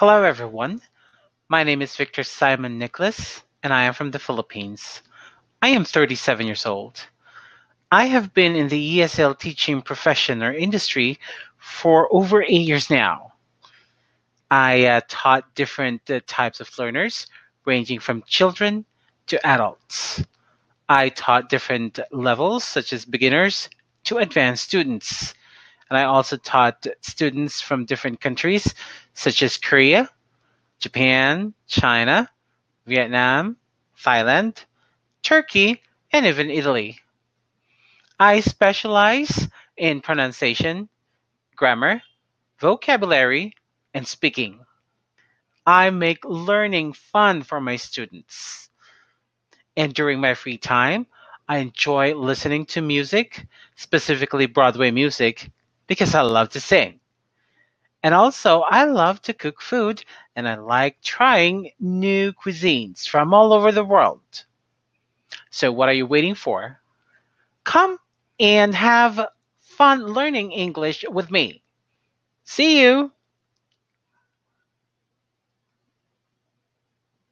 Hello, everyone. My name is Victor Simon Nicolas, and I am from the Philippines. I am 37 years old. I have been in the ESL teaching profession or industry for over eight years now. I uh, taught different uh, types of learners, ranging from children to adults. I taught different levels, such as beginners to advanced students. And I also taught students from different countries, such as Korea, Japan, China, Vietnam, Thailand, Turkey, and even Italy. I specialize in pronunciation, grammar, vocabulary, and speaking. I make learning fun for my students. And during my free time, I enjoy listening to music, specifically Broadway music, because I love to sing. And also, I love to cook food and I like trying new cuisines from all over the world. So, what are you waiting for? Come and have fun learning English with me. See you!